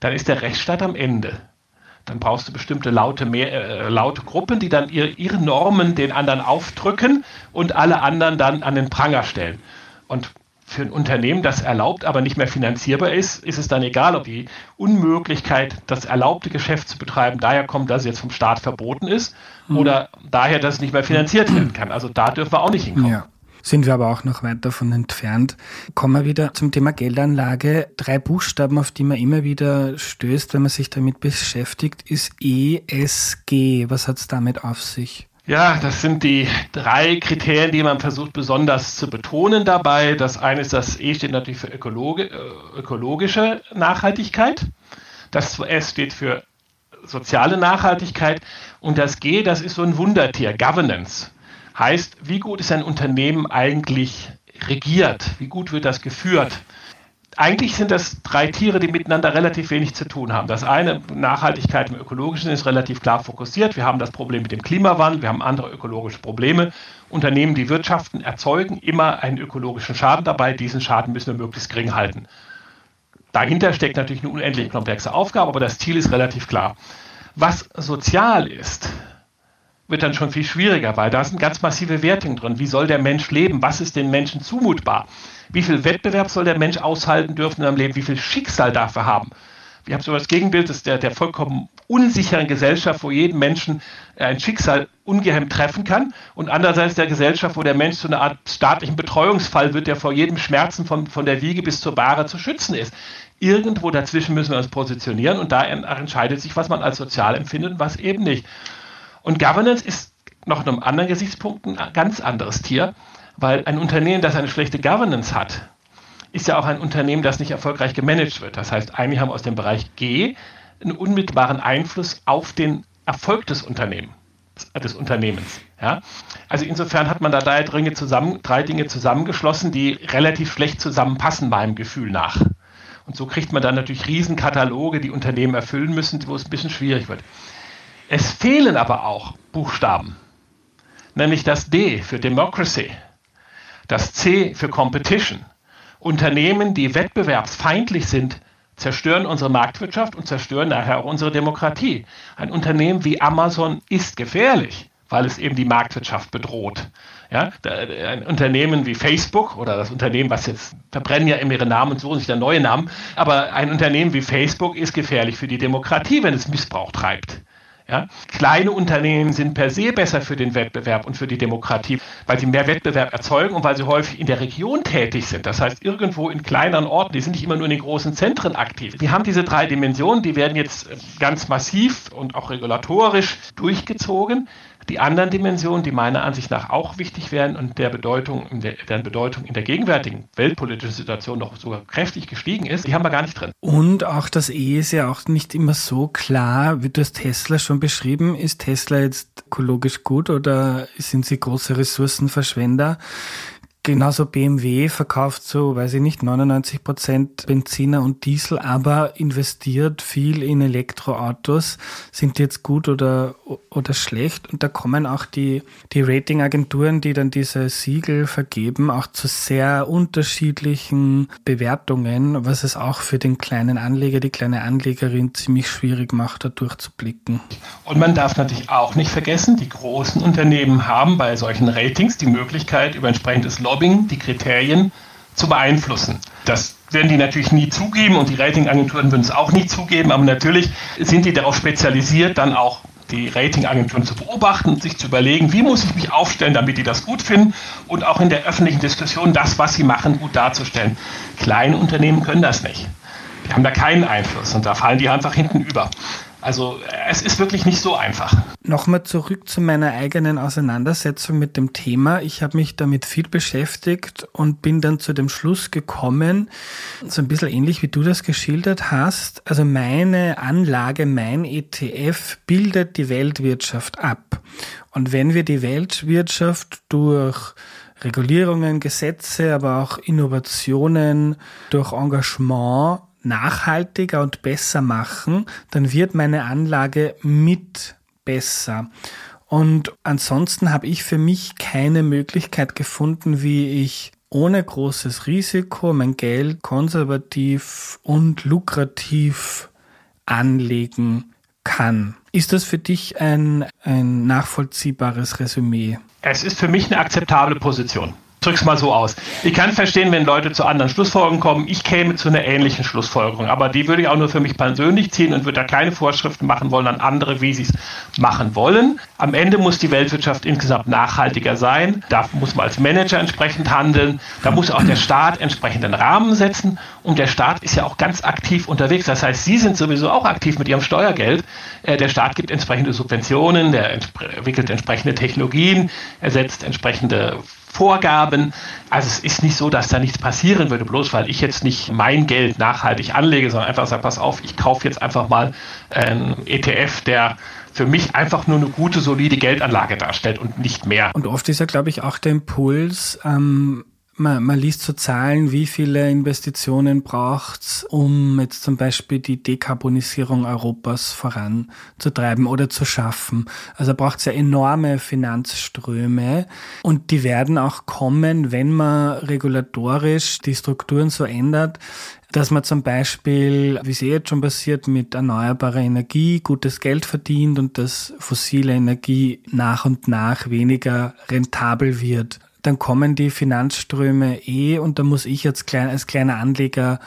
dann ist der Rechtsstaat am Ende dann brauchst du bestimmte laute, mehr, äh, laute Gruppen, die dann ihre, ihre Normen den anderen aufdrücken und alle anderen dann an den Pranger stellen. Und für ein Unternehmen, das erlaubt, aber nicht mehr finanzierbar ist, ist es dann egal, ob die Unmöglichkeit, das erlaubte Geschäft zu betreiben, daher kommt, dass es jetzt vom Staat verboten ist, mhm. oder daher, dass es nicht mehr finanziert werden kann. Also da dürfen wir auch nicht hinkommen. Ja sind wir aber auch noch weit davon entfernt. Kommen wir wieder zum Thema Geldanlage. Drei Buchstaben, auf die man immer wieder stößt, wenn man sich damit beschäftigt, ist ESG. Was hat es damit auf sich? Ja, das sind die drei Kriterien, die man versucht besonders zu betonen dabei. Das eine ist, das E steht natürlich für Ökologi äh, ökologische Nachhaltigkeit. Das S steht für soziale Nachhaltigkeit. Und das G, das ist so ein Wundertier, Governance. Heißt, wie gut ist ein Unternehmen eigentlich regiert? Wie gut wird das geführt? Eigentlich sind das drei Tiere, die miteinander relativ wenig zu tun haben. Das eine, Nachhaltigkeit im Ökologischen, ist relativ klar fokussiert. Wir haben das Problem mit dem Klimawandel, wir haben andere ökologische Probleme. Unternehmen, die wirtschaften, erzeugen immer einen ökologischen Schaden dabei. Diesen Schaden müssen wir möglichst gering halten. Dahinter steckt natürlich eine unendlich komplexe Aufgabe, aber das Ziel ist relativ klar. Was sozial ist, wird dann schon viel schwieriger, weil da sind ganz massive Wertungen drin. Wie soll der Mensch leben? Was ist den Menschen zumutbar? Wie viel Wettbewerb soll der Mensch aushalten dürfen in seinem Leben? Wie viel Schicksal darf er haben? Wir haben so das Gegenbild des, der, der vollkommen unsicheren Gesellschaft, wo jeden Menschen äh, ein Schicksal ungehemmt treffen kann und andererseits der Gesellschaft, wo der Mensch zu einer Art staatlichen Betreuungsfall wird, der vor jedem Schmerzen von, von der Wiege bis zur Bahre zu schützen ist. Irgendwo dazwischen müssen wir uns positionieren und da entscheidet sich, was man als sozial empfindet und was eben nicht. Und Governance ist noch in einem anderen Gesichtspunkt ein ganz anderes Tier, weil ein Unternehmen, das eine schlechte Governance hat, ist ja auch ein Unternehmen, das nicht erfolgreich gemanagt wird. Das heißt, einige haben aus dem Bereich G einen unmittelbaren Einfluss auf den Erfolg des Unternehmens des Unternehmens. Ja? Also insofern hat man da drei Dinge, zusammen, drei Dinge zusammengeschlossen, die relativ schlecht zusammenpassen meinem Gefühl nach. Und so kriegt man dann natürlich Riesenkataloge, die Unternehmen erfüllen müssen, wo es ein bisschen schwierig wird. Es fehlen aber auch Buchstaben, nämlich das D für Democracy, das C für Competition. Unternehmen, die wettbewerbsfeindlich sind, zerstören unsere Marktwirtschaft und zerstören nachher auch unsere Demokratie. Ein Unternehmen wie Amazon ist gefährlich, weil es eben die Marktwirtschaft bedroht. Ja, ein Unternehmen wie Facebook oder das Unternehmen, was jetzt verbrennen ja immer ihre Namen und suchen sich dann neue Namen, aber ein Unternehmen wie Facebook ist gefährlich für die Demokratie, wenn es Missbrauch treibt. Ja? Kleine Unternehmen sind per se besser für den Wettbewerb und für die Demokratie, weil sie mehr Wettbewerb erzeugen und weil sie häufig in der Region tätig sind. Das heißt, irgendwo in kleineren Orten, die sind nicht immer nur in den großen Zentren aktiv. Wir haben diese drei Dimensionen, die werden jetzt ganz massiv und auch regulatorisch durchgezogen. Die anderen Dimensionen, die meiner Ansicht nach auch wichtig wären und der Bedeutung, der, deren Bedeutung in der gegenwärtigen weltpolitischen Situation noch sogar kräftig gestiegen ist, die haben wir gar nicht drin. Und auch das E ist ja auch nicht immer so klar, wie du es Tesla schon beschrieben. Ist Tesla jetzt ökologisch gut oder sind sie große Ressourcenverschwender? Genauso BMW verkauft so, weiß ich nicht, 99 Prozent Benziner und Diesel, aber investiert viel in Elektroautos. Sind die jetzt gut oder, oder schlecht? Und da kommen auch die, die Ratingagenturen, die dann diese Siegel vergeben, auch zu sehr unterschiedlichen Bewertungen, was es auch für den kleinen Anleger, die kleine Anlegerin ziemlich schwierig macht, da durchzublicken. Und man darf natürlich auch nicht vergessen, die großen Unternehmen haben bei solchen Ratings die Möglichkeit, über entsprechendes Lobby Mobbing, die Kriterien zu beeinflussen. Das werden die natürlich nie zugeben und die Ratingagenturen würden es auch nie zugeben, aber natürlich sind die darauf spezialisiert, dann auch die Ratingagenturen zu beobachten und sich zu überlegen, wie muss ich mich aufstellen, damit die das gut finden und auch in der öffentlichen Diskussion das, was sie machen, gut darzustellen. Kleine Unternehmen können das nicht. Die haben da keinen Einfluss und da fallen die einfach hinten über. Also es ist wirklich nicht so einfach. Nochmal zurück zu meiner eigenen Auseinandersetzung mit dem Thema. Ich habe mich damit viel beschäftigt und bin dann zu dem Schluss gekommen, so ein bisschen ähnlich wie du das geschildert hast. Also meine Anlage, mein ETF bildet die Weltwirtschaft ab. Und wenn wir die Weltwirtschaft durch Regulierungen, Gesetze, aber auch Innovationen, durch Engagement nachhaltiger und besser machen, dann wird meine Anlage mit besser. Und ansonsten habe ich für mich keine Möglichkeit gefunden, wie ich ohne großes Risiko mein Geld konservativ und lukrativ anlegen kann. Ist das für dich ein, ein nachvollziehbares Resümee? Es ist für mich eine akzeptable Position drück's mal so aus. Ich kann verstehen, wenn Leute zu anderen Schlussfolgerungen kommen. Ich käme zu einer ähnlichen Schlussfolgerung, aber die würde ich auch nur für mich persönlich ziehen und würde da keine Vorschriften machen wollen an andere, wie sie es machen wollen. Am Ende muss die Weltwirtschaft insgesamt nachhaltiger sein. Da muss man als Manager entsprechend handeln. Da muss auch der Staat entsprechenden Rahmen setzen. Und der Staat ist ja auch ganz aktiv unterwegs. Das heißt, Sie sind sowieso auch aktiv mit Ihrem Steuergeld. Äh, der Staat gibt entsprechende Subventionen, der entwickelt entsprechende Technologien, er setzt entsprechende Vorgaben. Also es ist nicht so, dass da nichts passieren würde, bloß weil ich jetzt nicht mein Geld nachhaltig anlege, sondern einfach sage, pass auf, ich kaufe jetzt einfach mal einen ETF, der für mich einfach nur eine gute, solide Geldanlage darstellt und nicht mehr. Und oft ist ja, glaube ich, auch der Impuls, ähm, man, man liest so Zahlen, wie viele Investitionen braucht's, um jetzt zum Beispiel die Dekarbonisierung Europas voranzutreiben oder zu schaffen. Also braucht's ja enorme Finanzströme und die werden auch kommen, wenn man regulatorisch die Strukturen so ändert, dass man zum Beispiel, wie es eh jetzt schon passiert, mit erneuerbarer Energie gutes Geld verdient und dass fossile Energie nach und nach weniger rentabel wird dann kommen die Finanzströme eh und da muss ich jetzt klein, als kleiner Anleger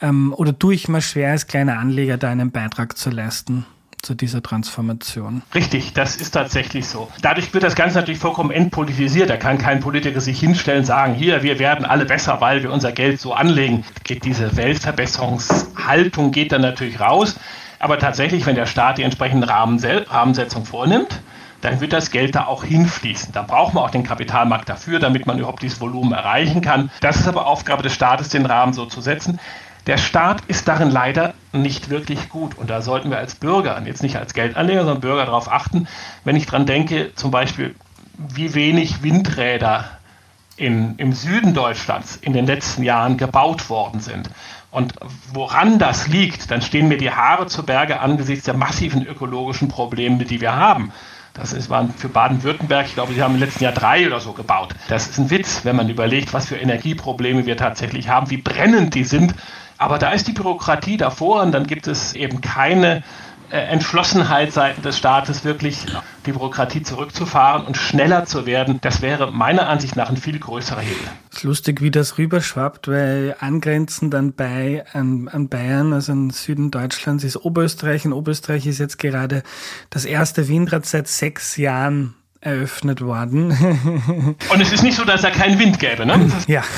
ähm, oder tue ich mal schwer als kleiner Anleger da einen Beitrag zu leisten. zu dieser Transformation. Richtig, das ist tatsächlich so. Dadurch wird das Ganze natürlich vollkommen entpolitisiert. Da kann kein Politiker sich hinstellen und sagen, hier, wir werden alle besser, weil wir unser Geld so anlegen. Geht diese Weltverbesserungshaltung geht dann natürlich raus. Aber tatsächlich, wenn der Staat die entsprechende Rahmensetzung vornimmt, dann wird das Geld da auch hinfließen. Da braucht man auch den Kapitalmarkt dafür, damit man überhaupt dieses Volumen erreichen kann. Das ist aber Aufgabe des Staates, den Rahmen so zu setzen. Der Staat ist darin leider nicht wirklich gut. Und da sollten wir als Bürger, jetzt nicht als Geldanleger, sondern Bürger darauf achten, wenn ich daran denke, zum Beispiel, wie wenig Windräder in, im Süden Deutschlands in den letzten Jahren gebaut worden sind. Und woran das liegt, dann stehen mir die Haare zu Berge angesichts der massiven ökologischen Probleme, die wir haben. Das ist, waren für Baden-Württemberg, ich glaube, sie haben im letzten Jahr drei oder so gebaut. Das ist ein Witz, wenn man überlegt, was für Energieprobleme wir tatsächlich haben, wie brennend die sind. Aber da ist die Bürokratie davor und dann gibt es eben keine Entschlossenheit seitens des Staates, wirklich die Bürokratie zurückzufahren und schneller zu werden. Das wäre meiner Ansicht nach ein viel größerer Hebel. Es ist lustig, wie das rüberschwappt, weil angrenzend an, bei, an, an Bayern, also im Süden Deutschlands, ist Oberösterreich. Und Oberösterreich ist jetzt gerade das erste Windrad seit sechs Jahren eröffnet worden. Und es ist nicht so, dass er keinen Wind gäbe, ne? Ja.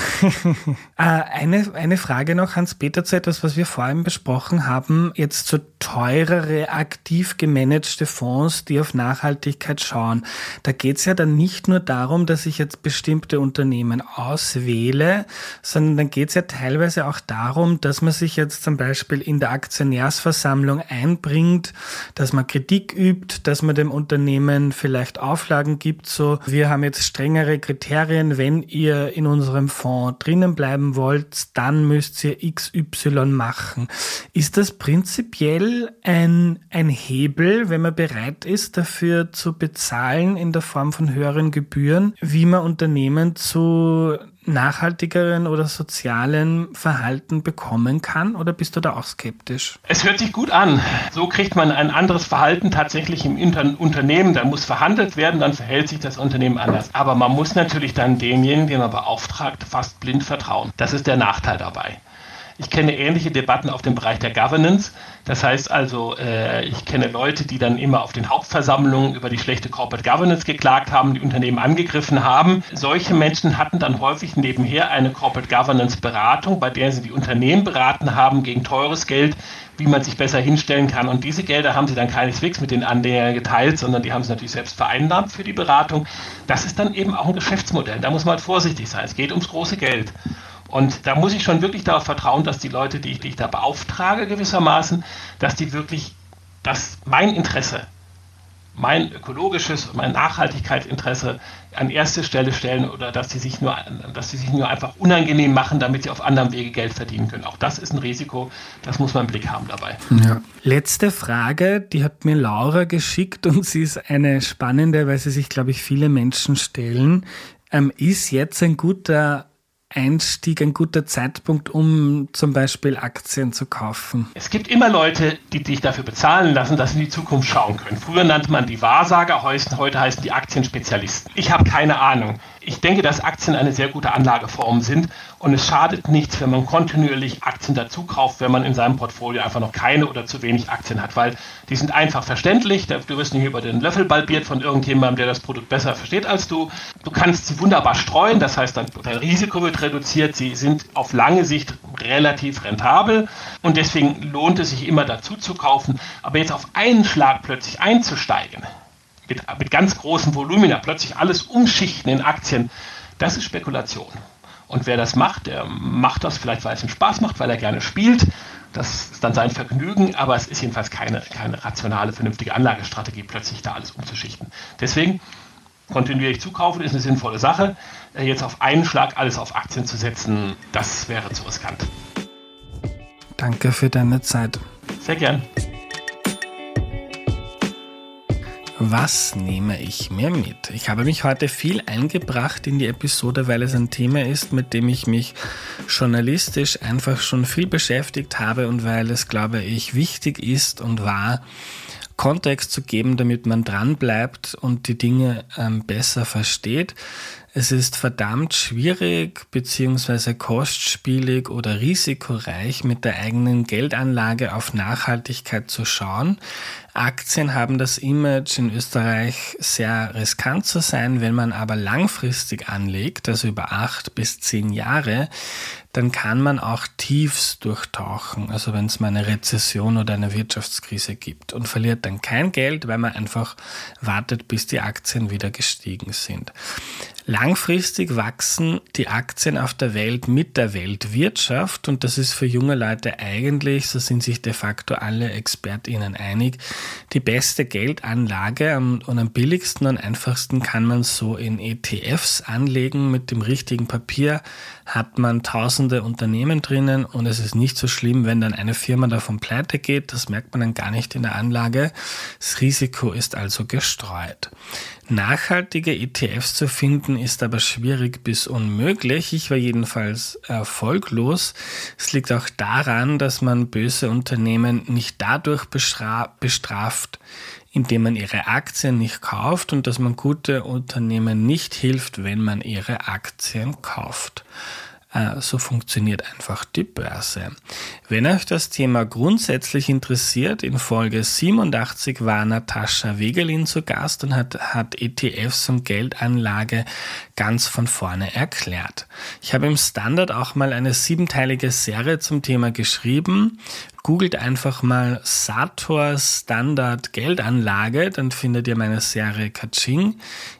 Äh, eine, eine Frage noch, Hans-Peter, zu etwas, was wir vorhin besprochen haben, jetzt zu teurere, aktiv gemanagte Fonds, die auf Nachhaltigkeit schauen. Da geht es ja dann nicht nur darum, dass ich jetzt bestimmte Unternehmen auswähle, sondern dann geht es ja teilweise auch darum, dass man sich jetzt zum Beispiel in der Aktionärsversammlung einbringt, dass man Kritik übt, dass man dem Unternehmen vielleicht aufladen Auflagen gibt, so wir haben jetzt strengere Kriterien, wenn ihr in unserem Fonds drinnen bleiben wollt, dann müsst ihr XY machen. Ist das prinzipiell ein, ein Hebel, wenn man bereit ist, dafür zu bezahlen in der Form von höheren Gebühren, wie man Unternehmen zu nachhaltigeren oder sozialen Verhalten bekommen kann? Oder bist du da auch skeptisch? Es hört sich gut an. So kriegt man ein anderes Verhalten tatsächlich im Inter Unternehmen. Da muss verhandelt werden, dann verhält sich das Unternehmen anders. Aber man muss natürlich dann demjenigen, den man beauftragt, fast blind vertrauen. Das ist der Nachteil dabei. Ich kenne ähnliche Debatten auf dem Bereich der Governance. Das heißt also, äh, ich kenne Leute, die dann immer auf den Hauptversammlungen über die schlechte Corporate Governance geklagt haben, die Unternehmen angegriffen haben. Solche Menschen hatten dann häufig nebenher eine Corporate Governance Beratung, bei der sie die Unternehmen beraten haben gegen teures Geld, wie man sich besser hinstellen kann. Und diese Gelder haben sie dann keineswegs mit den Anlegern geteilt, sondern die haben sie natürlich selbst vereinnahmt für die Beratung. Das ist dann eben auch ein Geschäftsmodell. Da muss man halt vorsichtig sein. Es geht ums große Geld. Und da muss ich schon wirklich darauf vertrauen, dass die Leute, die ich, die ich da beauftrage gewissermaßen, dass die wirklich, dass mein Interesse, mein ökologisches, mein Nachhaltigkeitsinteresse an erste Stelle stellen oder dass sie sich nur, dass sie sich nur einfach unangenehm machen, damit sie auf anderem Wege Geld verdienen können. Auch das ist ein Risiko, das muss man im Blick haben dabei. Ja. Letzte Frage, die hat mir Laura geschickt und sie ist eine spannende, weil sie sich, glaube ich, viele Menschen stellen. Ähm, ist jetzt ein guter Einstieg ein guter Zeitpunkt, um zum Beispiel Aktien zu kaufen? Es gibt immer Leute, die dich dafür bezahlen lassen, dass sie in die Zukunft schauen können. Früher nannte man die Wahrsager, heute heißen die Aktienspezialisten. Ich habe keine Ahnung ich denke, dass Aktien eine sehr gute Anlageform sind und es schadet nichts, wenn man kontinuierlich Aktien dazu kauft, wenn man in seinem Portfolio einfach noch keine oder zu wenig Aktien hat, weil die sind einfach verständlich. Du wirst nicht über den Löffel balbiert von irgendjemandem, der das Produkt besser versteht als du. Du kannst sie wunderbar streuen, das heißt, dein Risiko wird reduziert. Sie sind auf lange Sicht relativ rentabel und deswegen lohnt es sich immer dazu zu kaufen. Aber jetzt auf einen Schlag plötzlich einzusteigen, mit, mit ganz großen Volumina plötzlich alles umschichten in Aktien, das ist Spekulation. Und wer das macht, der macht das vielleicht, weil es ihm Spaß macht, weil er gerne spielt. Das ist dann sein Vergnügen, aber es ist jedenfalls keine, keine rationale, vernünftige Anlagestrategie, plötzlich da alles umzuschichten. Deswegen kontinuierlich zukaufen ist eine sinnvolle Sache. Äh, jetzt auf einen Schlag alles auf Aktien zu setzen, das wäre zu riskant. Danke für deine Zeit. Sehr gern. Was nehme ich mir mit? Ich habe mich heute viel eingebracht in die Episode, weil es ein Thema ist, mit dem ich mich journalistisch einfach schon viel beschäftigt habe und weil es, glaube ich, wichtig ist und war, Kontext zu geben, damit man dran bleibt und die Dinge ähm, besser versteht. Es ist verdammt schwierig bzw. kostspielig oder risikoreich mit der eigenen Geldanlage auf Nachhaltigkeit zu schauen. Aktien haben das Image in Österreich sehr riskant zu sein. Wenn man aber langfristig anlegt, also über acht bis zehn Jahre, dann kann man auch Tiefs durchtauchen, also wenn es mal eine Rezession oder eine Wirtschaftskrise gibt und verliert dann kein Geld, weil man einfach wartet, bis die Aktien wieder gestiegen sind. Langfristig wachsen die Aktien auf der Welt mit der Weltwirtschaft und das ist für junge Leute eigentlich, so sind sich de facto alle ExpertInnen einig, die beste Geldanlage und am billigsten und einfachsten kann man so in ETFs anlegen. Mit dem richtigen Papier hat man tausende Unternehmen drinnen und es ist nicht so schlimm, wenn dann eine Firma davon pleite geht. Das merkt man dann gar nicht in der Anlage. Das Risiko ist also gestreut. Nachhaltige ETFs zu finden ist aber schwierig bis unmöglich. Ich war jedenfalls erfolglos. Es liegt auch daran, dass man böse Unternehmen nicht dadurch bestraft, indem man ihre Aktien nicht kauft und dass man gute Unternehmen nicht hilft, wenn man ihre Aktien kauft. Äh, so funktioniert einfach die Börse. Wenn euch das Thema grundsätzlich interessiert, in Folge 87 war Natascha Wegelin zu Gast und hat, hat ETFs und Geldanlage ganz von vorne erklärt. Ich habe im Standard auch mal eine siebenteilige Serie zum Thema geschrieben. Googelt einfach mal Sator Standard Geldanlage, dann findet ihr meine Serie Kaching,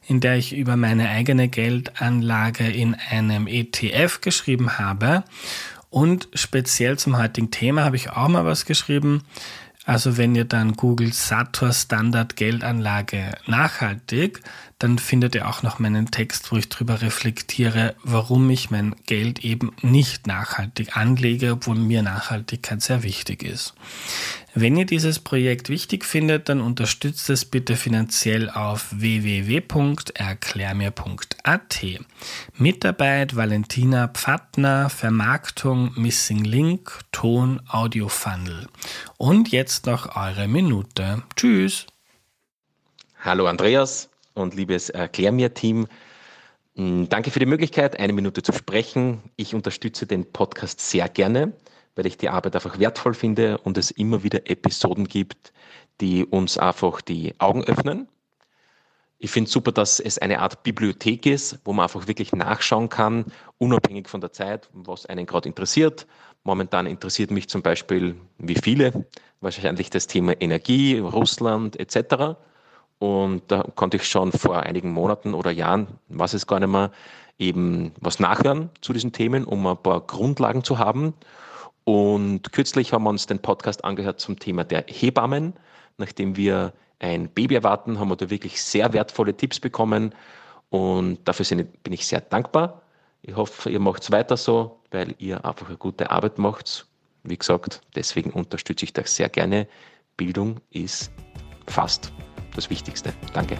in der ich über meine eigene Geldanlage in einem ETF geschrieben habe. Und speziell zum heutigen Thema habe ich auch mal was geschrieben. Also wenn ihr dann googelt Sator Standard Geldanlage nachhaltig, dann findet ihr auch noch meinen Text, wo ich darüber reflektiere, warum ich mein Geld eben nicht nachhaltig anlege, obwohl mir Nachhaltigkeit sehr wichtig ist. Wenn ihr dieses Projekt wichtig findet, dann unterstützt es bitte finanziell auf www.erklärmir.at. Mitarbeit Valentina Pfattner, Vermarktung Missing Link, Ton Audio Funnel. Und jetzt noch eure Minute. Tschüss. Hallo Andreas und liebes Erklär mir Team. Hm, danke für die Möglichkeit, eine Minute zu sprechen. Ich unterstütze den Podcast sehr gerne weil ich die Arbeit einfach wertvoll finde und es immer wieder Episoden gibt, die uns einfach die Augen öffnen. Ich finde super, dass es eine Art Bibliothek ist, wo man einfach wirklich nachschauen kann, unabhängig von der Zeit, was einen gerade interessiert. Momentan interessiert mich zum Beispiel, wie viele, wahrscheinlich das Thema Energie, Russland etc. Und da konnte ich schon vor einigen Monaten oder Jahren, was es gar nicht mehr, eben was nachhören zu diesen Themen, um ein paar Grundlagen zu haben. Und kürzlich haben wir uns den Podcast angehört zum Thema der Hebammen. Nachdem wir ein Baby erwarten, haben wir da wirklich sehr wertvolle Tipps bekommen. Und dafür bin ich sehr dankbar. Ich hoffe, ihr macht es weiter so, weil ihr einfach eine gute Arbeit macht. Wie gesagt, deswegen unterstütze ich das sehr gerne. Bildung ist fast das Wichtigste. Danke.